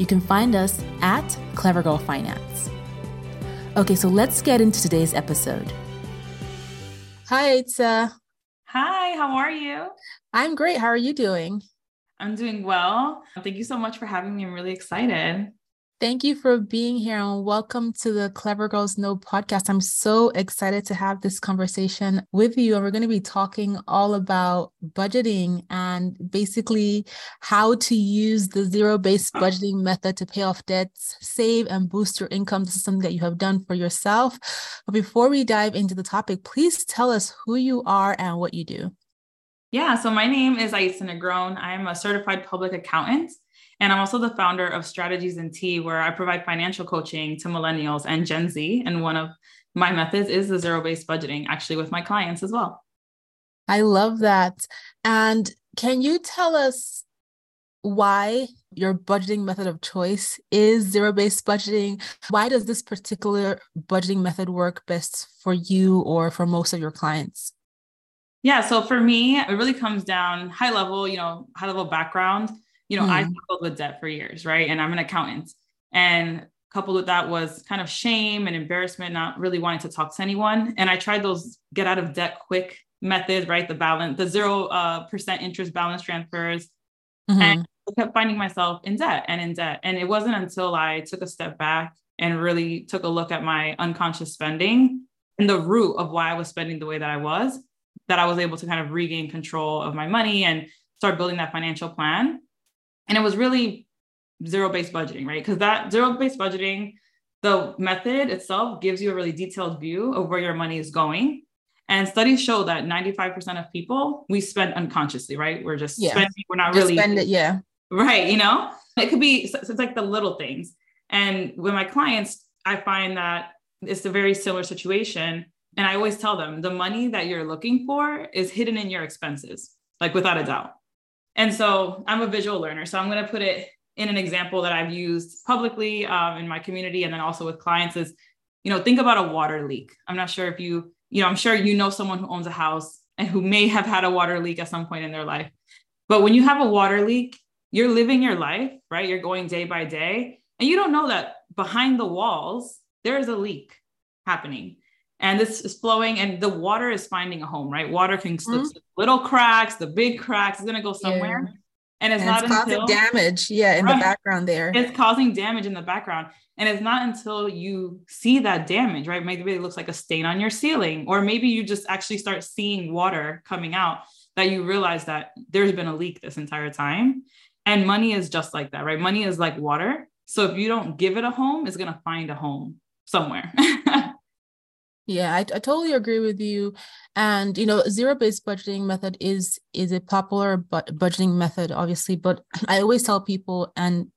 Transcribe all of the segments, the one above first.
you can find us at Clever Girl Finance. Okay, so let's get into today's episode. Hi, it's uh Hi, how are you? I'm great. How are you doing? I'm doing well. Thank you so much for having me. I'm really excited. Thank you for being here and welcome to the Clever Girls Know podcast. I'm so excited to have this conversation with you. And we're going to be talking all about budgeting and basically how to use the zero based budgeting method to pay off debts, save, and boost your income. This is something that you have done for yourself. But before we dive into the topic, please tell us who you are and what you do. Yeah, so my name is Aitza Negron. I'm a certified public accountant. And I'm also the founder of Strategies & T.E.A., where I provide financial coaching to millennials and Gen Z. And one of my methods is the zero based budgeting, actually, with my clients as well. I love that. And can you tell us why your budgeting method of choice is zero based budgeting? Why does this particular budgeting method work best for you or for most of your clients? Yeah, so for me, it really comes down high level, you know, high level background you know, mm. I struggled with debt for years, right? And I'm an accountant. And coupled with that was kind of shame and embarrassment, not really wanting to talk to anyone. And I tried those get out of debt quick methods, right? The balance, the zero uh, percent interest balance transfers. Mm-hmm. And I kept finding myself in debt and in debt. And it wasn't until I took a step back and really took a look at my unconscious spending and the root of why I was spending the way that I was, that I was able to kind of regain control of my money and start building that financial plan. And it was really zero based budgeting, right? Because that zero based budgeting, the method itself gives you a really detailed view of where your money is going. And studies show that 95% of people, we spend unconsciously, right? We're just yeah. spending, we're not just really spend it, yeah. Right. You know, it could be, so it's like the little things. And with my clients, I find that it's a very similar situation. And I always tell them the money that you're looking for is hidden in your expenses, like without a doubt. And so I'm a visual learner. So I'm going to put it in an example that I've used publicly um, in my community and then also with clients is, you know, think about a water leak. I'm not sure if you, you know, I'm sure you know someone who owns a house and who may have had a water leak at some point in their life. But when you have a water leak, you're living your life, right? You're going day by day, and you don't know that behind the walls, there is a leak happening and this is flowing and the water is finding a home right? Water can slip mm-hmm. little cracks the big cracks is going to go somewhere yeah. and it's and not it's until damage yeah in right, the background there. It's causing damage in the background and it's not until you see that damage right? Maybe it looks like a stain on your ceiling or maybe you just actually start seeing water coming out that you realize that there's been a leak this entire time and money is just like that right? Money is like water so if you don't give it a home it's going to find a home somewhere Yeah, I, I totally agree with you. And you know, zero-based budgeting method is is a popular but budgeting method, obviously. But I always tell people, and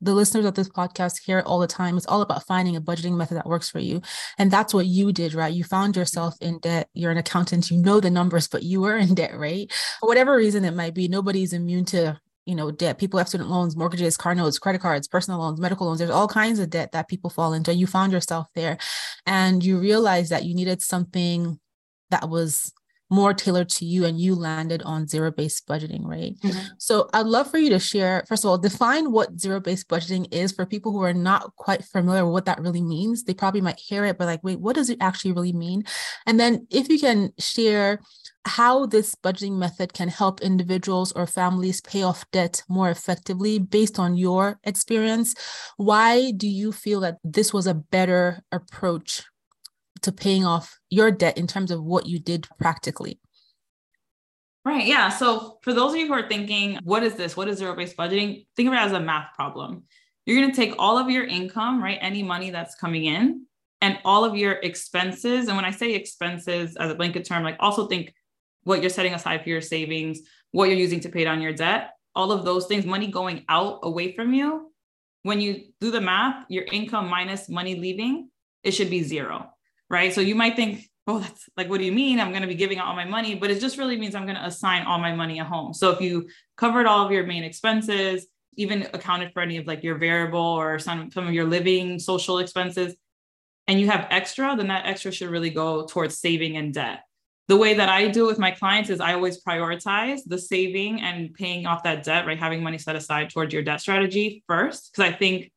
the listeners of this podcast hear it all the time. It's all about finding a budgeting method that works for you. And that's what you did, right? You found yourself in debt. You're an accountant, you know the numbers, but you were in debt, right? For whatever reason it might be, nobody's immune to you know debt. People have student loans mortgages car notes credit cards personal loans medical loans. There's all kinds of debt that people fall into you found yourself there. And you realized that you needed something that was more tailored to you and you landed on zero based budgeting, right? Mm-hmm. So I'd love for you to share, first of all, define what zero based budgeting is for people who are not quite familiar with what that really means. They probably might hear it, but like, wait, what does it actually really mean? And then if you can share how this budgeting method can help individuals or families pay off debt more effectively based on your experience. Why do you feel that this was a better approach to paying off your debt in terms of what you did practically? Right. Yeah. So for those of you who are thinking, what is this? What is zero based budgeting? Think of it as a math problem. You're going to take all of your income, right? Any money that's coming in and all of your expenses. And when I say expenses as a blanket term, like also think what you're setting aside for your savings, what you're using to pay down your debt, all of those things, money going out away from you. When you do the math, your income minus money leaving, it should be zero right? So you might think, oh, that's like, what do you mean? I'm going to be giving out all my money, but it just really means I'm going to assign all my money at home. So if you covered all of your main expenses, even accounted for any of like your variable or some, some of your living social expenses, and you have extra, then that extra should really go towards saving and debt. The way that I do it with my clients is I always prioritize the saving and paying off that debt, right? Having money set aside towards your debt strategy first. Cause I think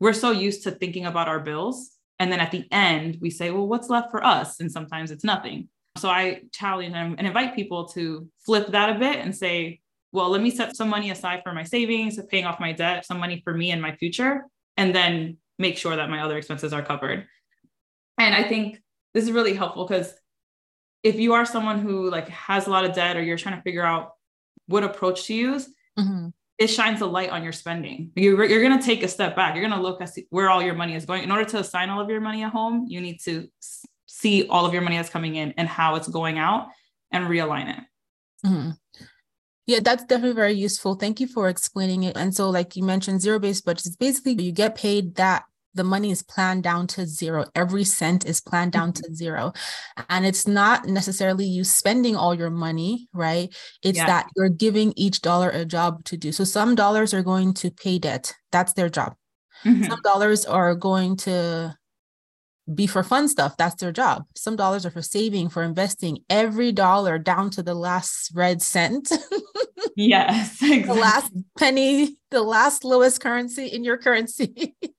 we're so used to thinking about our bills and then at the end, we say, well, what's left for us? And sometimes it's nothing. So I challenge them and invite people to flip that a bit and say, well, let me set some money aside for my savings, paying off my debt, some money for me and my future, and then make sure that my other expenses are covered. And I think this is really helpful because if you are someone who like has a lot of debt or you're trying to figure out what approach to use, mm-hmm it shines a light on your spending. You're, you're going to take a step back. You're going to look at where all your money is going. In order to assign all of your money at home, you need to see all of your money that's coming in and how it's going out and realign it. Mm-hmm. Yeah, that's definitely very useful. Thank you for explaining it. And so, like you mentioned, zero based budgets basically you get paid that the money is planned down to zero. Every cent is planned down to mm-hmm. zero. And it's not necessarily you spending all your money, right? It's yeah. that you're giving each dollar a job to do. So some dollars are going to pay debt. That's their job. Mm-hmm. Some dollars are going to be for fun stuff. That's their job. Some dollars are for saving, for investing. Every dollar down to the last red cent. yes. Exactly. The last penny, the last lowest currency in your currency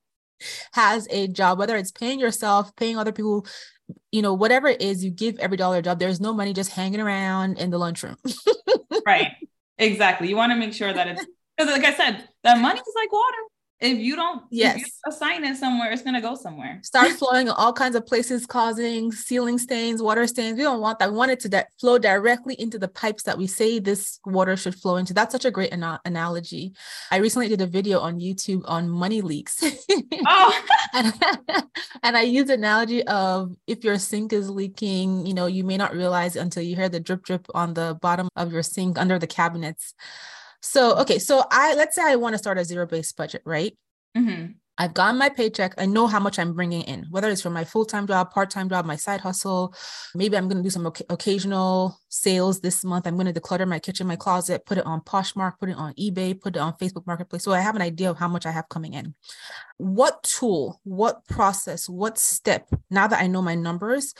has a job, whether it's paying yourself, paying other people, you know, whatever it is, you give every dollar a job. There's no money just hanging around in the lunchroom. right. Exactly. You want to make sure that it's because, like I said, that money is like water if you don't yes. You assign it somewhere, it's gonna go somewhere. Start flowing all kinds of places, causing ceiling stains, water stains. We don't want that. We want it to that flow directly into the pipes that we say this water should flow into. That's such a great ana- analogy. I recently did a video on YouTube on money leaks. oh. and, and I use the analogy of if your sink is leaking, you know, you may not realize until you hear the drip drip on the bottom of your sink under the cabinets. So, okay, so I let's say I want to start a zero based budget, right? Mm-hmm. I've gotten my paycheck. I know how much I'm bringing in, whether it's from my full time job, part time job, my side hustle. Maybe I'm going to do some occasional sales this month. I'm going to declutter my kitchen, my closet, put it on Poshmark, put it on eBay, put it on Facebook Marketplace. So I have an idea of how much I have coming in. What tool, what process, what step, now that I know my numbers,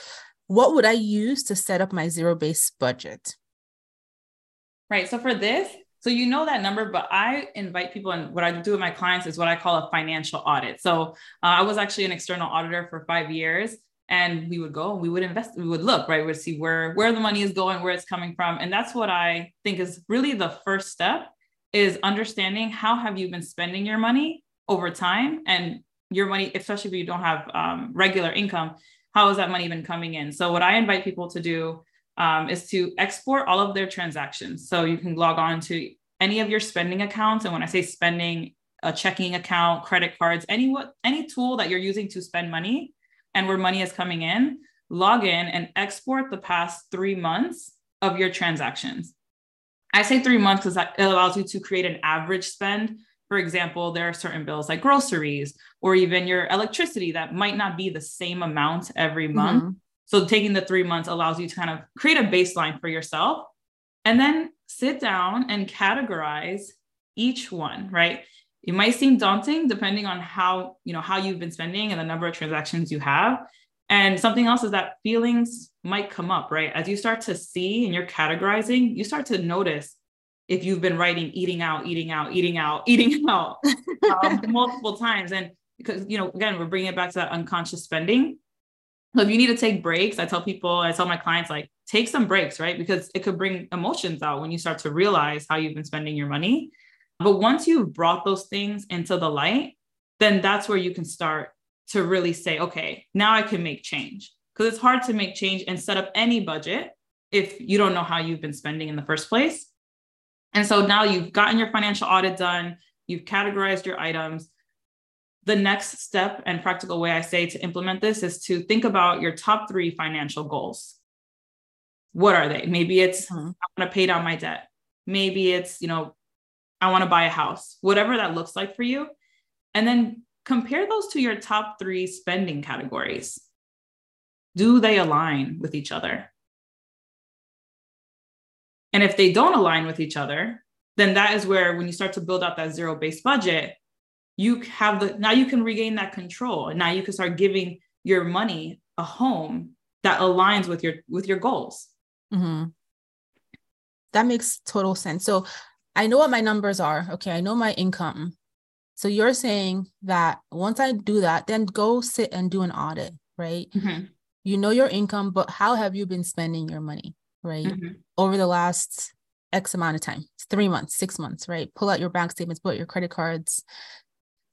what would I use to set up my zero based budget? Right. So for this, so you know that number, but I invite people, and what I do with my clients is what I call a financial audit. So uh, I was actually an external auditor for five years, and we would go, we would invest, we would look, right, we would see where where the money is going, where it's coming from, and that's what I think is really the first step is understanding how have you been spending your money over time, and your money, especially if you don't have um, regular income, how has that money been coming in? So what I invite people to do um, is to export all of their transactions. So you can log on to any of your spending accounts. And when I say spending, a checking account, credit cards, any what any tool that you're using to spend money and where money is coming in, log in and export the past three months of your transactions. I say three months because it allows you to create an average spend. For example, there are certain bills like groceries or even your electricity that might not be the same amount every month. Mm-hmm. So taking the three months allows you to kind of create a baseline for yourself and then sit down and categorize each one, right? It might seem daunting depending on how, you know, how you've been spending and the number of transactions you have. And something else is that feelings might come up, right? As you start to see and you're categorizing, you start to notice if you've been writing eating out, eating out, eating out, eating out um, multiple times. And because, you know, again, we're bringing it back to that unconscious spending. So if you need to take breaks, I tell people, I tell my clients, like, take some breaks, right? Because it could bring emotions out when you start to realize how you've been spending your money. But once you've brought those things into the light, then that's where you can start to really say, okay, now I can make change. Because it's hard to make change and set up any budget if you don't know how you've been spending in the first place. And so now you've gotten your financial audit done, you've categorized your items. The next step and practical way I say to implement this is to think about your top three financial goals. What are they? Maybe it's mm-hmm. I want to pay down my debt. Maybe it's, you know, I want to buy a house, whatever that looks like for you. And then compare those to your top three spending categories. Do they align with each other? And if they don't align with each other, then that is where when you start to build out that zero based budget, you have the now you can regain that control. And now you can start giving your money a home that aligns with your with your goals. Mm-hmm. That makes total sense. So I know what my numbers are. Okay, I know my income. So you're saying that once I do that, then go sit and do an audit, right? Mm-hmm. You know your income, but how have you been spending your money, right? Mm-hmm. Over the last X amount of time, three months, six months, right? Pull out your bank statements, pull out your credit cards,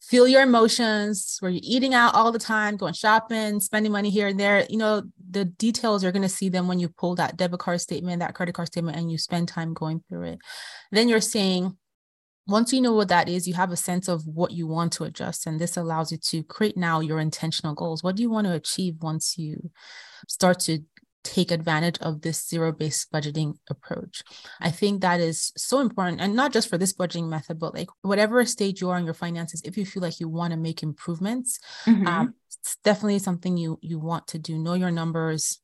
feel your emotions. Were you're eating out all the time, going shopping, spending money here and there? You know, the details you're going to see them when you pull that debit card statement, that credit card statement, and you spend time going through it. Then you're saying, once you know what that is, you have a sense of what you want to adjust. And this allows you to create now your intentional goals. What do you want to achieve once you start to take advantage of this zero based budgeting approach. I think that is so important. And not just for this budgeting method, but like whatever stage you are in your finances, if you feel like you want to make improvements, mm-hmm. um, it's definitely something you you want to do. Know your numbers,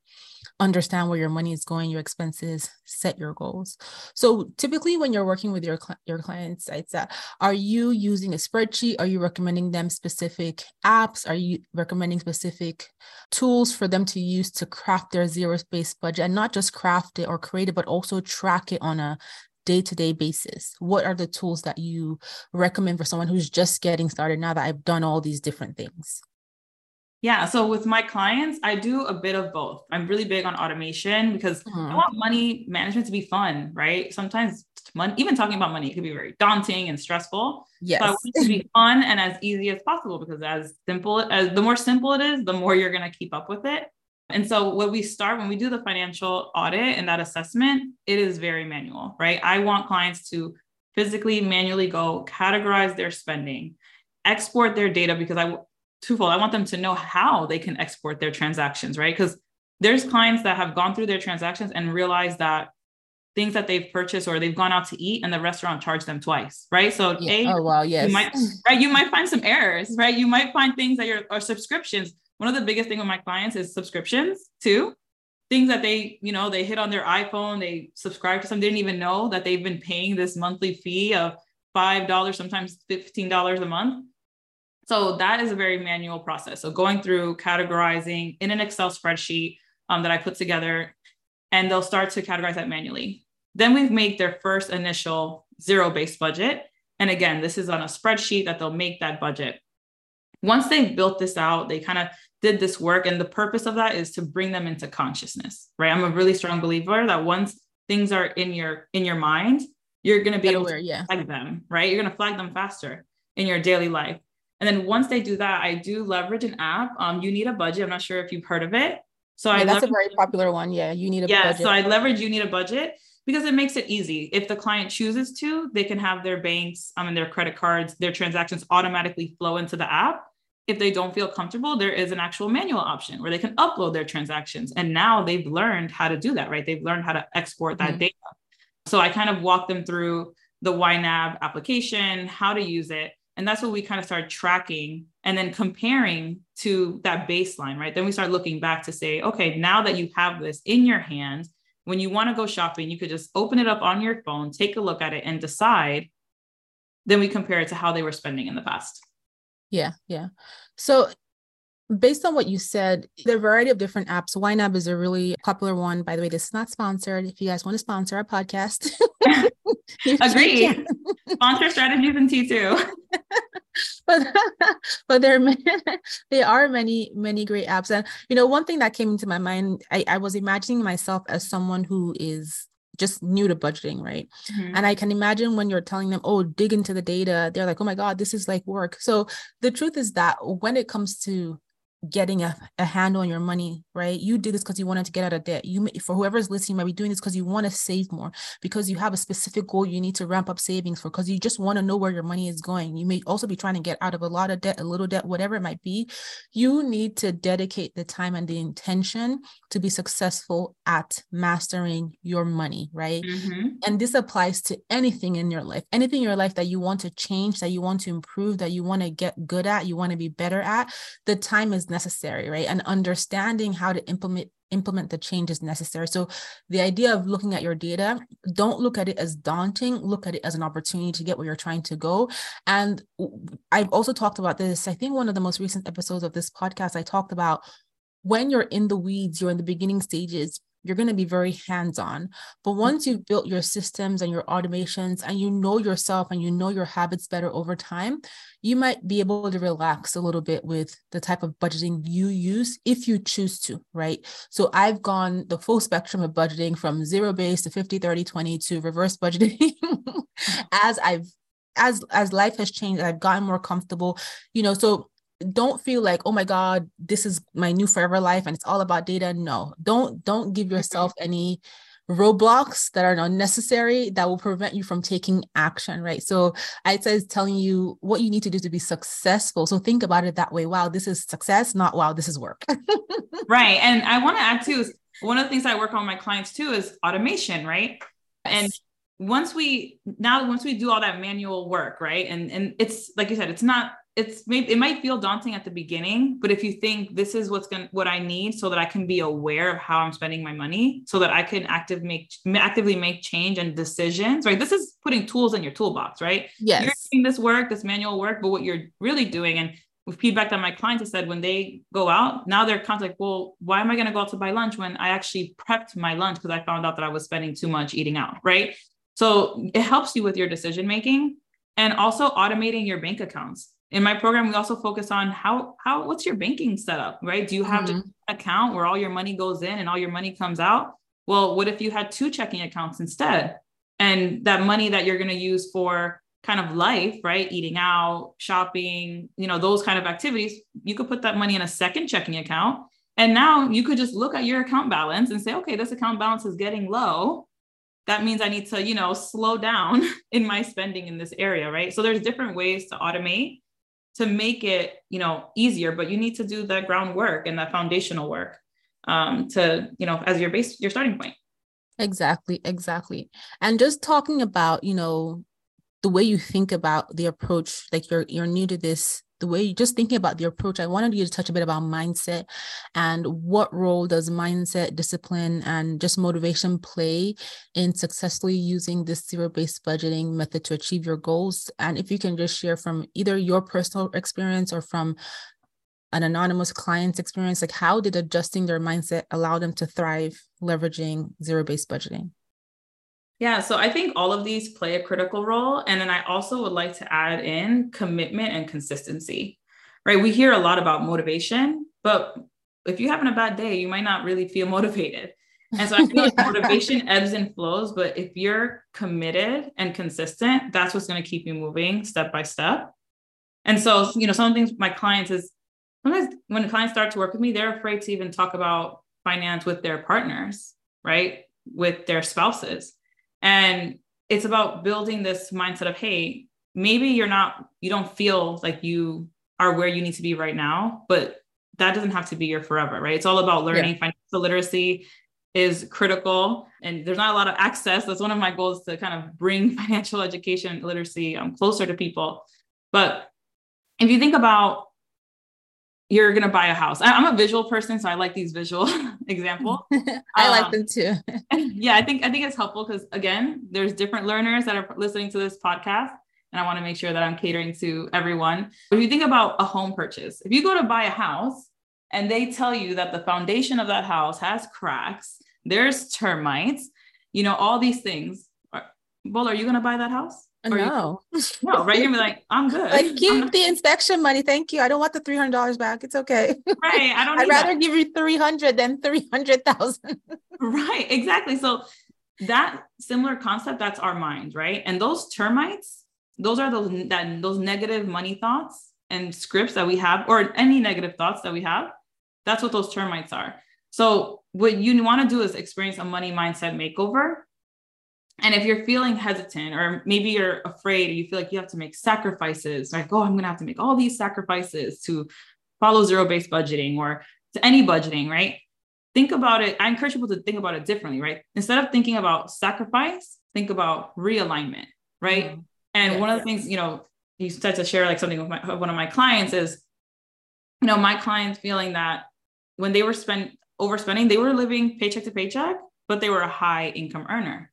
understand where your money is going, your expenses, set your goals. So typically when you're working with your your clients, it's uh, are you using a spreadsheet? Are you recommending them specific apps? Are you recommending specific tools for them to use to craft their zero-based budget and not just craft it or create it, but also track it on a day-to-day basis what are the tools that you recommend for someone who's just getting started now that i've done all these different things yeah. So with my clients, I do a bit of both. I'm really big on automation because mm-hmm. I want money management to be fun, right? Sometimes money, even talking about money, it can be very daunting and stressful. Yes. So I want it to be fun and as easy as possible because as simple as the more simple it is, the more you're going to keep up with it. And so when we start, when we do the financial audit and that assessment, it is very manual, right? I want clients to physically manually go categorize their spending, export their data because I twofold. I want them to know how they can export their transactions, right? Because there's clients that have gone through their transactions and realized that things that they've purchased or they've gone out to eat and the restaurant charged them twice, right? So, yeah. a, oh wow, yes, you might, right? You might find some errors, right? You might find things that your or subscriptions. One of the biggest thing with my clients is subscriptions too. Things that they, you know, they hit on their iPhone, they subscribe to some, didn't even know that they've been paying this monthly fee of five dollars, sometimes fifteen dollars a month so that is a very manual process. So going through categorizing in an Excel spreadsheet um, that I put together, and they'll start to categorize that manually. Then we've made their first initial zero based budget. And again, this is on a spreadsheet that they'll make that budget. Once they've built this out, they kind of did this work. And the purpose of that is to bring them into consciousness, right? I'm a really strong believer that once things are in your in your mind, you're going to be able aware, to yeah. flag them, right? You're going to flag them faster in your daily life. And then once they do that, I do leverage an app. Um, you need a budget. I'm not sure if you've heard of it. So yeah, I that's leverage, a very popular one. Yeah, you need a yeah, budget. so I leverage you need a budget because it makes it easy. If the client chooses to, they can have their banks, I mean their credit cards, their transactions automatically flow into the app. If they don't feel comfortable, there is an actual manual option where they can upload their transactions. And now they've learned how to do that, right? They've learned how to export that mm-hmm. data. So I kind of walk them through the YNAB application, how to use it. And that's what we kind of start tracking and then comparing to that baseline, right? Then we start looking back to say, okay, now that you have this in your hand, when you want to go shopping, you could just open it up on your phone, take a look at it, and decide. Then we compare it to how they were spending in the past. Yeah, yeah. So based on what you said, there are a variety of different apps. YNAB is a really popular one. By the way, this is not sponsored. If you guys want to sponsor our podcast, agree. Sponsor strategies in T2. but but there are many, there are many many great apps and you know one thing that came into my mind I, I was imagining myself as someone who is just new to budgeting, right? Mm-hmm. And I can imagine when you're telling them, oh, dig into the data, they're like, oh my God, this is like work. So the truth is that when it comes to getting a, a handle on your money, right? You did this because you wanted to get out of debt. You, may, for whoever's listening, might be doing this because you want to save more, because you have a specific goal you need to ramp up savings for, because you just want to know where your money is going. You may also be trying to get out of a lot of debt, a little debt, whatever it might be. You need to dedicate the time and the intention to be successful at mastering your money, right? Mm-hmm. And this applies to anything in your life, anything in your life that you want to change, that you want to improve, that you want to get good at, you want to be better at. The time is necessary, right? And understanding how to implement implement the changes necessary. So the idea of looking at your data, don't look at it as daunting, look at it as an opportunity to get where you're trying to go. And I've also talked about this. I think one of the most recent episodes of this podcast, I talked about when you're in the weeds, you're in the beginning stages, you're going to be very hands on. But mm. once you've built your systems and your automations and you know yourself and you know your habits better over time, you might be able to relax a little bit with the type of budgeting you use if you choose to, right? So I've gone the full spectrum of budgeting from zero base to 50, 30, 20 to reverse budgeting mm. as I've as as life has changed i've gotten more comfortable you know so don't feel like oh my god this is my new forever life and it's all about data. No don't don't give mm-hmm. yourself any roadblocks that are unnecessary that will prevent you from taking action right? So i said telling you what you need to do to be successful. So think about it that way. Wow this is success not wow this is work. Right and i want to add too one of the things i work on my clients too is automation right? And once we now once we do all that manual work right and and it's like you said it's not it's maybe it might feel daunting at the beginning but if you think this is what's going to what i need so that i can be aware of how i'm spending my money so that i can active make actively make change and decisions right? This is putting tools in your toolbox right? Yes. you're doing this work this manual work but what you're really doing and with feedback that my clients have said when they go out now they're kind of like well why am i going to go out to buy lunch when i actually prepped my lunch because i found out that i was spending too much eating out right? So it helps you with your decision making and also automating your bank accounts in my program we also focus on how how what's your banking setup right? Do you have mm-hmm. an account where all your money goes in and all your money comes out? Well what if you had two checking accounts instead? And that money that you're going to use for kind of life right? Eating out shopping you know those kind of activities you could put that money in a second checking account. And now you could just look at your account balance and say okay this account balance is getting low. That means i need to you know slow down in my spending in this area right? So there's different ways to automate to make it you know easier but you need to do the groundwork and that foundational work um, to you know as your base your starting point. Exactly exactly. And just talking about you know the way you think about the approach like you're you're new to this the way you just thinking about the approach, I wanted you to touch a bit about mindset and what role does mindset, discipline, and just motivation play in successfully using this zero based budgeting method to achieve your goals. And if you can just share from either your personal experience or from an anonymous client's experience, like how did adjusting their mindset allow them to thrive leveraging zero based budgeting? Yeah, so I think all of these play a critical role. And then I also would like to add in commitment and consistency, right? We hear a lot about motivation, but if you're having a bad day, you might not really feel motivated. And so I feel like motivation ebbs and flows, but if you're committed and consistent, that's what's going to keep you moving step by step. And so, you know, some of the things my clients is sometimes when clients start to work with me, they're afraid to even talk about finance with their partners, right? With their spouses and it's about building this mindset of, hey, maybe you're not, you don't feel like you are where you need to be right now, but that doesn't have to be your forever, right? It's all about learning. Yeah. Financial literacy is critical and there's not a lot of access. That's one of my goals to kind of bring financial education literacy um, closer to people. But if you think about you're going to buy a house. I'm a visual person, so I like these visual examples. I um, like them too. yeah, I think I think it's helpful because again, there's different learners that are listening to this podcast, and I want to make sure that I'm catering to everyone. If you think about a home purchase, if you go to buy a house, and they tell you that the foundation of that house has cracks, there's termites, you know, all these things. Well, are you going to buy that house? No. You, no, right? You're like, I'm good. Like, keep the inspection money. Thank you. I don't want the $300 back. It's okay. Right. I don't I'd rather that. give you 300 than 300,000. right. Exactly. So that similar concept, that's our mind, right? And those termites, those are those that those negative money thoughts and scripts that we have, or any negative thoughts that we have. That's what those termites are. So what you want to do is experience a money mindset makeover and if you're feeling hesitant, or maybe you're afraid, or you feel like you have to make sacrifices, like, oh, I'm going to have to make all these sacrifices to follow zero based budgeting or to any budgeting, right? Think about it. I encourage people to think about it differently, right? Instead of thinking about sacrifice, think about realignment, right? Mm-hmm. And one of the things, you know, you start to share like something with my, one of my clients is, you know, my clients feeling that when they were spent overspending, they were living paycheck to paycheck, but they were a high income earner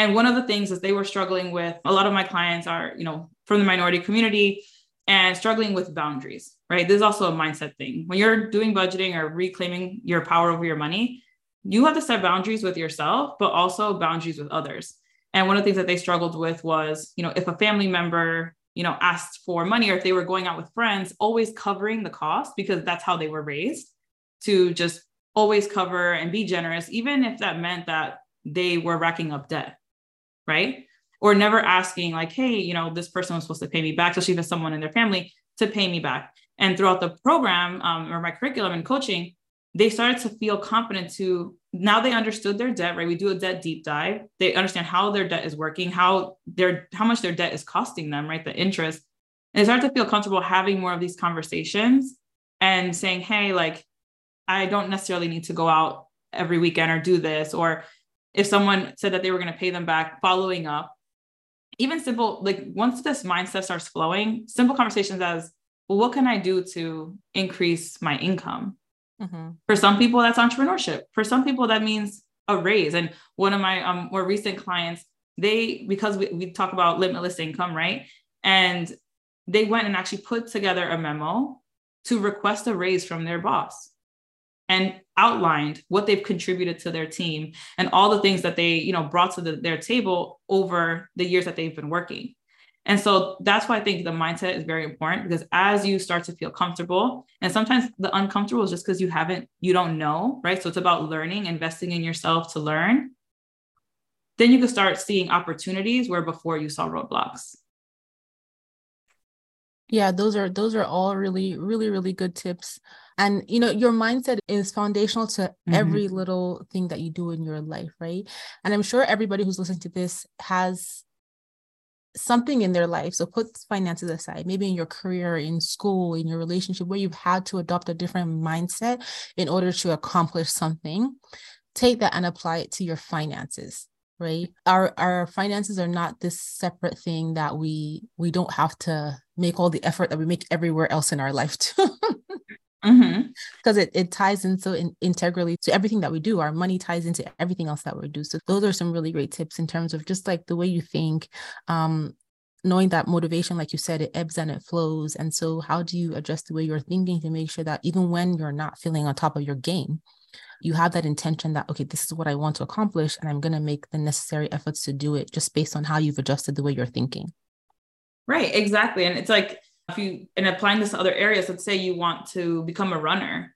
and one of the things is they were struggling with a lot of my clients are, you know, from the minority community and struggling with boundaries, right? This is also a mindset thing. When you're doing budgeting or reclaiming your power over your money, you have to set boundaries with yourself, but also boundaries with others. And one of the things that they struggled with was, you know, if a family member, you know, asked for money or if they were going out with friends, always covering the cost because that's how they were raised to just always cover and be generous, even if that meant that they were racking up debt right? Or never asking, like, hey, you know, this person was supposed to pay me back, especially if it's someone in their family to pay me back. And throughout the program um, or my curriculum and coaching, they started to feel confident to now they understood their debt, right? We do a debt deep dive. They understand how their debt is working, how their how much their debt is costing them, right? The interest. And they started to feel comfortable having more of these conversations and saying, hey, like, I don't necessarily need to go out every weekend or do this, or if someone said that they were going to pay them back, following up, even simple, like once this mindset starts flowing, simple conversations as, well, what can I do to increase my income? Mm-hmm. For some people, that's entrepreneurship. For some people, that means a raise. And one of my um, more recent clients, they, because we, we talk about limitless income, right? And they went and actually put together a memo to request a raise from their boss and outlined what they've contributed to their team and all the things that they you know brought to the, their table over the years that they've been working. And so that's why i think the mindset is very important because as you start to feel comfortable and sometimes the uncomfortable is just because you haven't you don't know right? So it's about learning investing in yourself to learn. Then you can start seeing opportunities where before you saw roadblocks. Yeah those are those are all really really really good tips and you know your mindset is foundational to mm-hmm. every little thing that you do in your life right? And i'm sure everybody who's listening to this has something in their life. So put finances aside maybe in your career in school in your relationship where you've had to adopt a different mindset in order to accomplish something take that and apply it to your finances right? Our our finances are not this separate thing that we we don't have to make all the effort that we make everywhere else in our life too mm-hmm. because it, it ties in so in, integrally to everything that we do. Our money ties into everything else that we do. So those are some really great tips in terms of just like the way you think um knowing that motivation like you said it ebbs and it flows. And so how do you adjust the way you're thinking to make sure that even when you're not feeling on top of your game you have that intention that okay this is what i want to accomplish and i'm going to make the necessary efforts to do it just based on how you've adjusted the way you're thinking? Right exactly. And it's like if you and applying this to other areas let's say you want to become a runner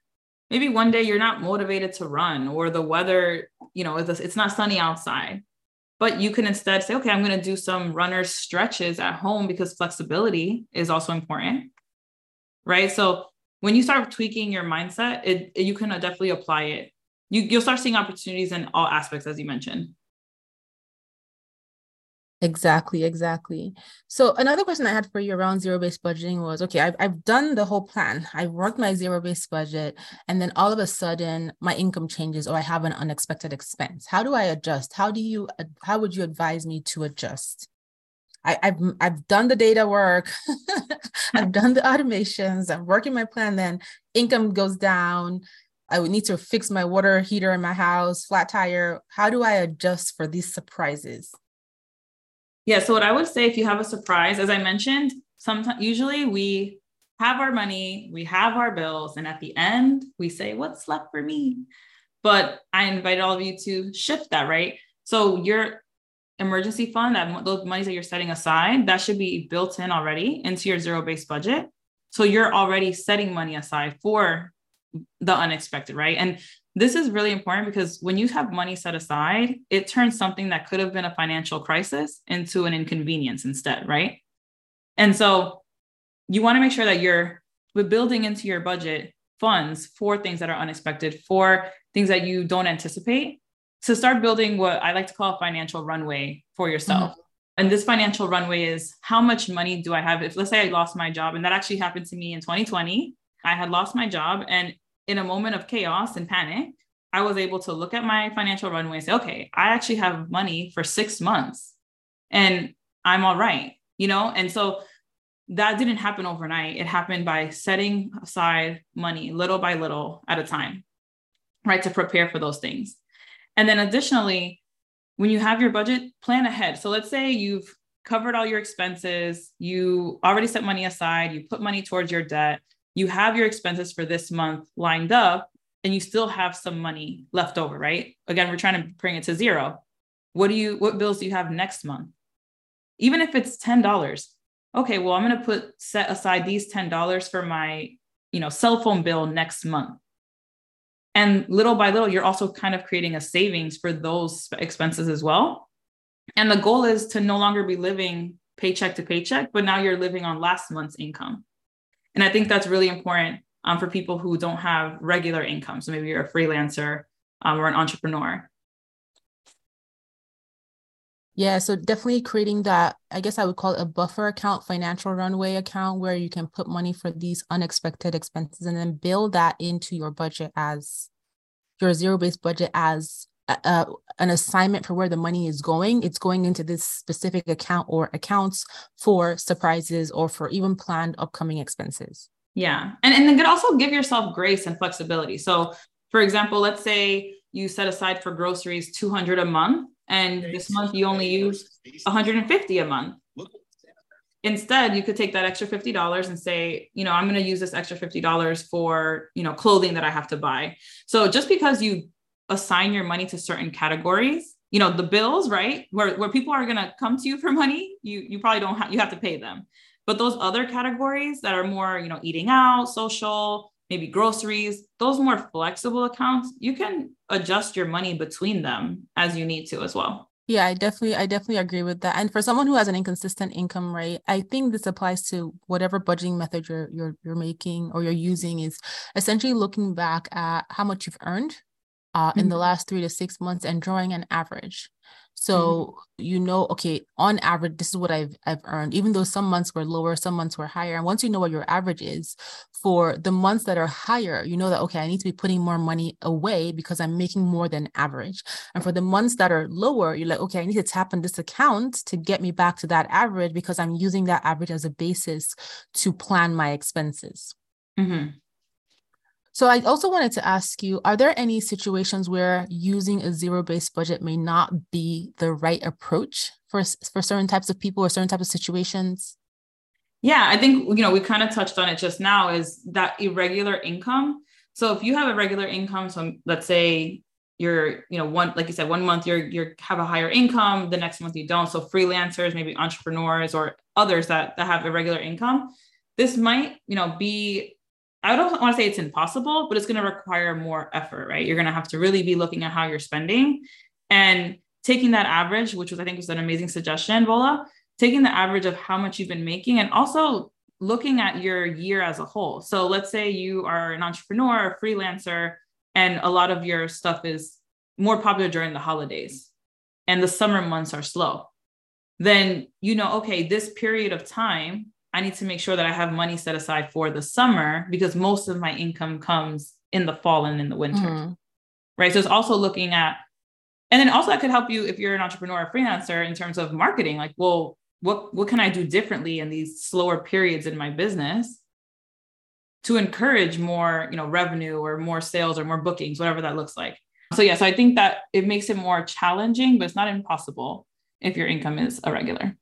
maybe one day you're not motivated to run or the weather you know it's not sunny outside. But you can instead say okay i'm going to do some runner stretches at home because flexibility is also important right? So when you start tweaking your mindset it, it you can definitely apply it. You, you'll start seeing opportunities in all aspects as you mentioned Exactly, exactly. So another question I had for you around zero-based budgeting was okay, I've, I've done the whole plan. I've worked my zero-based budget, and then all of a sudden my income changes or I have an unexpected expense. How do I adjust? How do you how would you advise me to adjust? I, have I've done the data work, I've done the automations, I'm working my plan, then income goes down. I would need to fix my water heater in my house, flat tire. How do I adjust for these surprises? Yeah. So what I would say if you have a surprise, as I mentioned, sometimes usually we have our money, we have our bills, and at the end, we say, What's left for me? But I invite all of you to shift that, right? So your emergency fund, that those monies that you're setting aside, that should be built in already into your zero-based budget. So you're already setting money aside for the unexpected, right? And this is really important because when you have money set aside, it turns something that could have been a financial crisis into an inconvenience instead, right? And so you want to make sure that you're building into your budget funds for things that are unexpected, for things that you don't anticipate, to start building what I like to call a financial runway for yourself. Mm-hmm. And this financial runway is how much money do I have? If let's say I lost my job, and that actually happened to me in 2020, I had lost my job. And in a moment of chaos and panic, I was able to look at my financial runway and say, okay, I actually have money for six months and I'm all right, you know? And so that didn't happen overnight. It happened by setting aside money little by little at a time, right? To prepare for those things. And then additionally, when you have your budget, plan ahead. So let's say you've covered all your expenses, you already set money aside, you put money towards your debt, you have your expenses for this month lined up, and you still have some money left over, right? Again, we're trying to bring it to zero. What do you what bills do you have next month? Even if it's $10. Okay, well, I'm going to put set aside these $10 for my, you know, cell phone bill next month. And little by little, you're also kind of creating a savings for those expenses as well. And the goal is to no longer be living paycheck to paycheck, but now you're living on last month's income. And I think that's really important um, for people who don't have regular income. So maybe you're a freelancer um, or an entrepreneur. Yeah, so definitely creating that, I guess I would call it a buffer account, financial runway account where you can put money for these unexpected expenses and then build that into your budget as your zero based budget as a, an assignment for where the money is going. It's going into this specific account or accounts for surprises or for even planned upcoming expenses. Yeah. And, and then could also give yourself grace and flexibility. So, for example, let's say you set aside for groceries 200 a month and this month you only use 150 a month instead you could take that extra $50 and say you know i'm going to use this extra $50 for you know clothing that i have to buy so just because you assign your money to certain categories you know the bills right where, where people are going to come to you for money you you probably don't have you have to pay them but those other categories that are more you know eating out social maybe groceries, those more flexible accounts, you can adjust your money between them as you need to as well. Yeah, I definitely I definitely agree with that. And for someone who has an inconsistent income rate, I think this applies to whatever budgeting method you're you're you're making or you're using is essentially looking back at how much you've earned uh, mm-hmm. in the mm-hmm. last 3 to 6 months and drawing an average. So mm-hmm. you know, okay, on average, this is what I've I've earned, even though some months were lower, some months were higher. And once you know what your average is for the months that are higher, you know that okay, I need to be putting more money away because I'm making more than average. And for the months that are lower, you're like, okay, I need to tap on this account to get me back to that average because I'm using that average as a basis to plan my expenses. Mm-hmm. So I also wanted to ask you, are there any situations where using a zero-based budget may not be the right approach for, for certain types of people or certain types of situations? Yeah, I think you know we kind of touched on it just now is that irregular income. So if you have a regular income, so let's say you're you know one like you said one month you're you have a higher income the next month you don't so freelancers maybe entrepreneurs or others that that have irregular income this might you know be I don't want to say it's impossible, but it's going to require more effort, right? You're going to have to really be looking at how you're spending and taking that average, which was, I think, was an amazing suggestion, Bola, taking the average of how much you've been making and also looking at your year as a whole. So let's say you are an entrepreneur, a freelancer, and a lot of your stuff is more popular during the holidays and the summer months are slow. Then you know, okay, this period of time I need to make sure that I have money set aside for the summer because most of my income comes in the fall and in the winter. Mm-hmm. Right. So it's also looking at, and then also that could help you if you're an entrepreneur or freelancer in terms of marketing. Like, well, what what can I do differently in these slower periods in my business to encourage more, you know, revenue or more sales or more bookings, whatever that looks like. So yeah, so I think that it makes it more challenging, but it's not impossible if your income is irregular.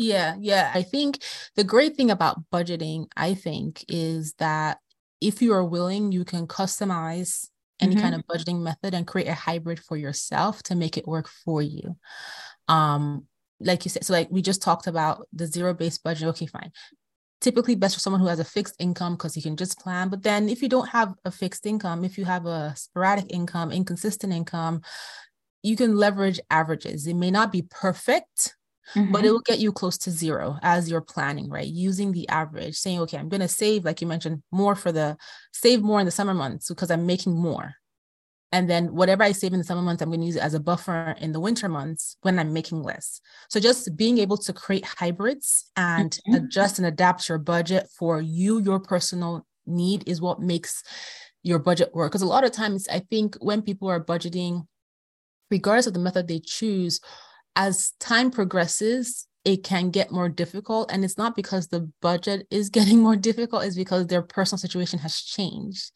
Yeah, yeah. I think the great thing about budgeting, I think, is that if you are willing, you can customize any mm-hmm. kind of budgeting method and create a hybrid for yourself to make it work for you. Um, like you said, so like we just talked about the zero based budget. Okay, fine. Typically, best for someone who has a fixed income because you can just plan. But then, if you don't have a fixed income, if you have a sporadic income, inconsistent income, you can leverage averages. It may not be perfect, Mm-hmm. but it will get you close to zero as you're planning, right? Using the average, saying, okay, I'm going to save, like you mentioned, more for the save more in the summer months because I'm making more. And then whatever I save in the summer months, I'm going to use it as a buffer in the winter months when I'm making less. So just being able to create hybrids and mm-hmm. adjust and adapt your budget for you, your personal need is what makes your budget work. Because a lot of times, I think when people are budgeting, regardless of the method they choose, as time progresses, it can get more difficult. And it's not because the budget is getting more difficult, it's because their personal situation has changed.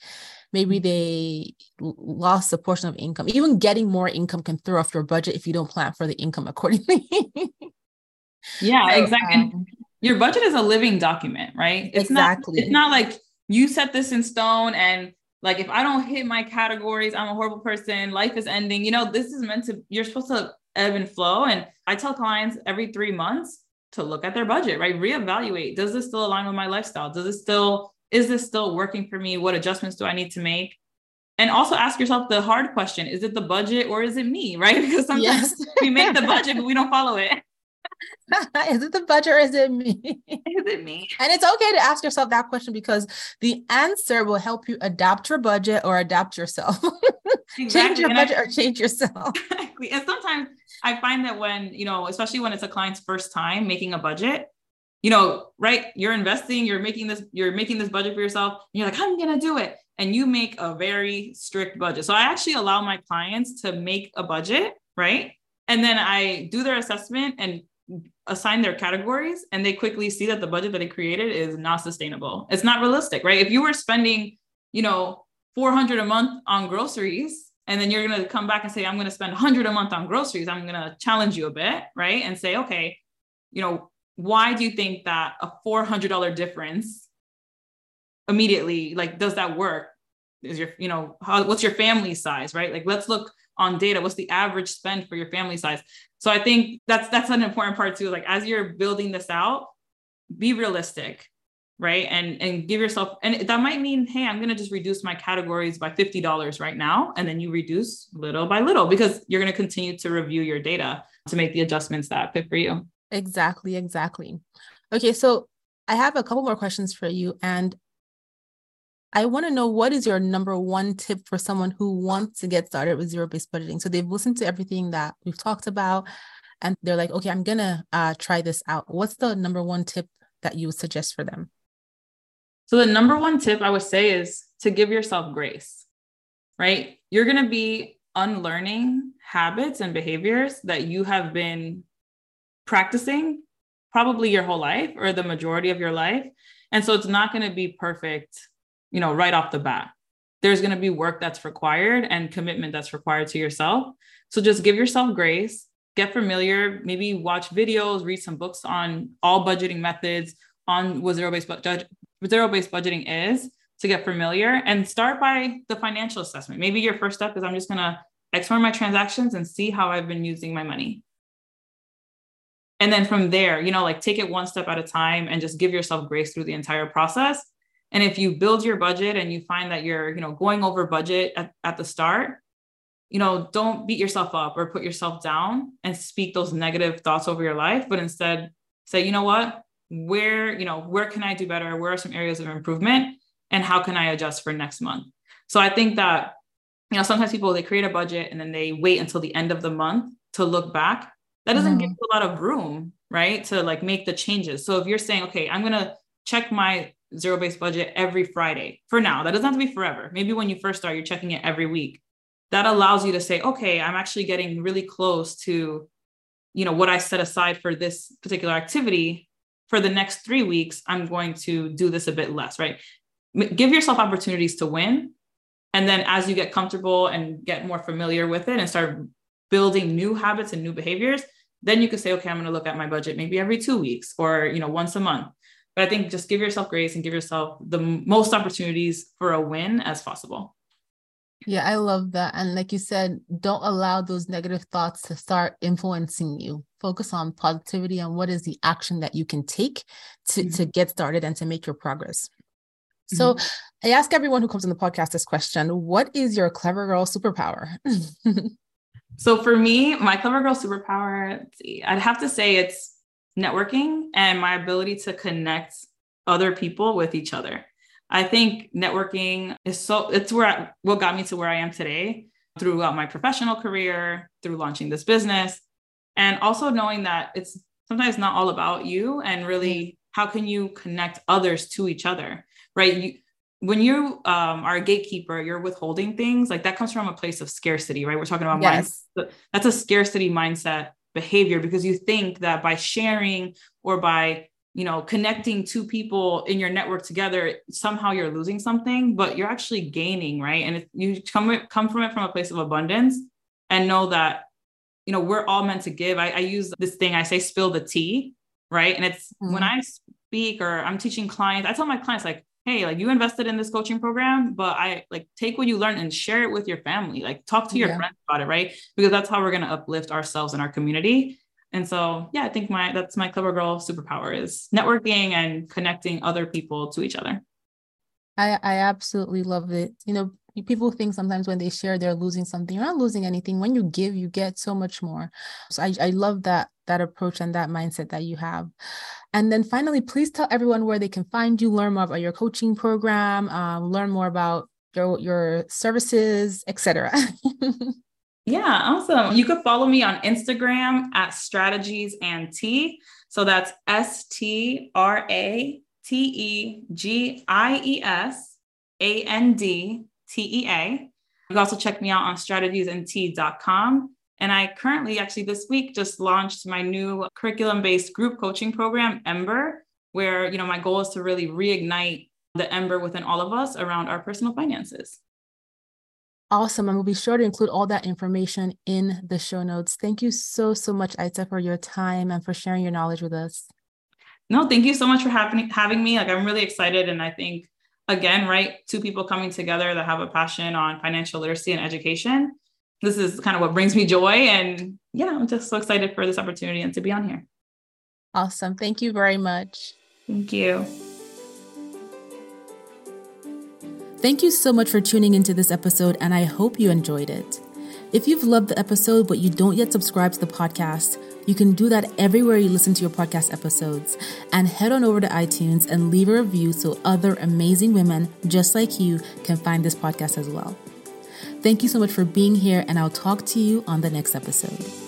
Maybe they lost a portion of income. Even getting more income can throw off your budget if you don't plan for the income accordingly. yeah, so, exactly. Um, your budget is a living document, right? It's exactly. Not, it's not like you set this in stone and like if I don't hit my categories, I'm a horrible person. Life is ending. You know, this is meant to. You're supposed to ebb and flow. And I tell clients every three months to look at their budget, right? Reevaluate. Does this still align with my lifestyle? Does it still, is this still working for me? What adjustments do I need to make? And also ask yourself the hard question is it the budget or is it me, right? Because sometimes yes. we make the budget, but we don't follow it. is it the budget or is it me? Is it me? And it's okay to ask yourself that question because the answer will help you adapt your budget or adapt yourself. Exactly. change your and budget I, or change yourself. Exactly. And sometimes I find that when, you know, especially when it's a client's first time making a budget, you know, right? You're investing, you're making this, you're making this budget for yourself, and you're like, I'm gonna do it. And you make a very strict budget. So I actually allow my clients to make a budget, right? And then I do their assessment and assign their categories and they quickly see that the budget that they created is not sustainable. It's not realistic, right? If you were spending, you know, 400 a month on groceries and then you're going to come back and say i'm going to spend 100 a month on groceries i'm going to challenge you a bit right? And say okay you know why do you think that a $400 difference immediately like does that work? Is your you know how, what's your family size right? Like let's look on data. What's the average spend for your family size so i think that's that's an important part too like as you're building this out be realistic right? And and give yourself and that might mean hey i'm to just reduce my categories by $50 right now and then you reduce little by little because you're to continue to review your data to make the adjustments that fit for you. Exactly exactly. Okay so i have a couple more questions for you and I want to know what is your number one tip for someone who wants to get started with zero based budgeting. So they've listened to everything that we've talked about and they're like, okay, I'm going to uh, try this out. What's the number one tip that you would suggest for them? So, the number one tip I would say is to give yourself grace, right? You're going to be unlearning habits and behaviors that you have been practicing probably your whole life or the majority of your life. And so, it's not going to be perfect, you know, right off the bat. There's going to be work that's required and commitment that's required to yourself. So, just give yourself grace, get familiar, maybe watch videos, read some books on all budgeting methods on what zero based budget zero based budgeting is to get familiar and start by the financial assessment. Maybe your first step is I'm just going to explore my transactions and see how I've been using my money. And then from there, you know, like take it one step at a time and just give yourself grace through the entire process. And if you build your budget and you find that you're, you know, going over budget at, at the start, you know, don't beat yourself up or put yourself down and speak those negative thoughts over your life, but instead say, you know what, where you know where can i do better? Where are some areas of improvement? And how can i adjust for next month? So i think that you know sometimes people they create a budget and then they wait until the end of the month to look back. That doesn't mm-hmm. give you a lot of room right to like make the changes. So if you're saying okay i'm going to check my zero based budget every friday for now that doesn't have to be forever maybe when you first start you're checking it every week that allows you to say okay i'm actually getting really close to you know what i set aside for this particular activity for the next three weeks, I'm going to do this a bit less, right? Give yourself opportunities to win. And then as you get comfortable and get more familiar with it and start building new habits and new behaviors, then you can say, okay, I'm going to look at my budget maybe every two weeks or, you know, once a month. But I think just give yourself grace and give yourself the most opportunities for a win as possible. Yeah, I love that. And like you said, don't allow those negative thoughts to start influencing you. Focus on positivity and what is the action that you can take to, mm-hmm. to get started and to make your progress. Mm-hmm. So I ask everyone who comes on the podcast this question What is your clever girl superpower? so for me, my clever girl superpower, I'd have to say it's networking and my ability to connect other people with each other. I think networking is so it's where I, what got me to where I am today throughout my professional career, through launching this business, and also knowing that it's sometimes not all about you and really how can you connect others to each other, right? You, when you um, are a gatekeeper, you're withholding things like that comes from a place of scarcity, right? We're talking about yes. mindset. That's a scarcity mindset behavior because you think that by sharing or by you know connecting two people in your network together somehow you're losing something but you're actually gaining right? And if you come come from it from a place of abundance and know that you know we're all meant to give. I, I use this thing i say spill the tea right? And it's mm-hmm. when i speak or i'm teaching clients i tell my clients like hey like you invested in this coaching program but i like take what you learned and share it with your family like talk to your yeah. friends about it right because that's how we're going to uplift ourselves and our community and so, yeah, I think my that's my clever girl superpower is networking and connecting other people to each other. I I absolutely love it. You know, people think sometimes when they share they're losing something. You're not losing anything. When you give, you get so much more. So I I love that that approach and that mindset that you have. And then finally, please tell everyone where they can find you, learn more about your coaching program, um, learn more about your your services, etc. Yeah, awesome. You could follow me on Instagram at strategies and tea. So that's S T R A T E G I E S A N D T E A. You can also check me out on strategiesandtea.com. And I currently, actually, this week just launched my new curriculum based group coaching program, Ember, where, you know, my goal is to really reignite the ember within all of us around our personal finances. Awesome. And we'll be sure to include all that information in the show notes. Thank you so, so much, Aitza, for your time and for sharing your knowledge with us. No, thank you so much for having, having me. Like, I'm really excited. And I think, again, right, two people coming together that have a passion on financial literacy and education. This is kind of what brings me joy. And yeah, I'm just so excited for this opportunity and to be on here. Awesome. Thank you very much. Thank you. Thank you so much for tuning into this episode, and I hope you enjoyed it. If you've loved the episode but you don't yet subscribe to the podcast, you can do that everywhere you listen to your podcast episodes. And head on over to iTunes and leave a review so other amazing women just like you can find this podcast as well. Thank you so much for being here, and I'll talk to you on the next episode.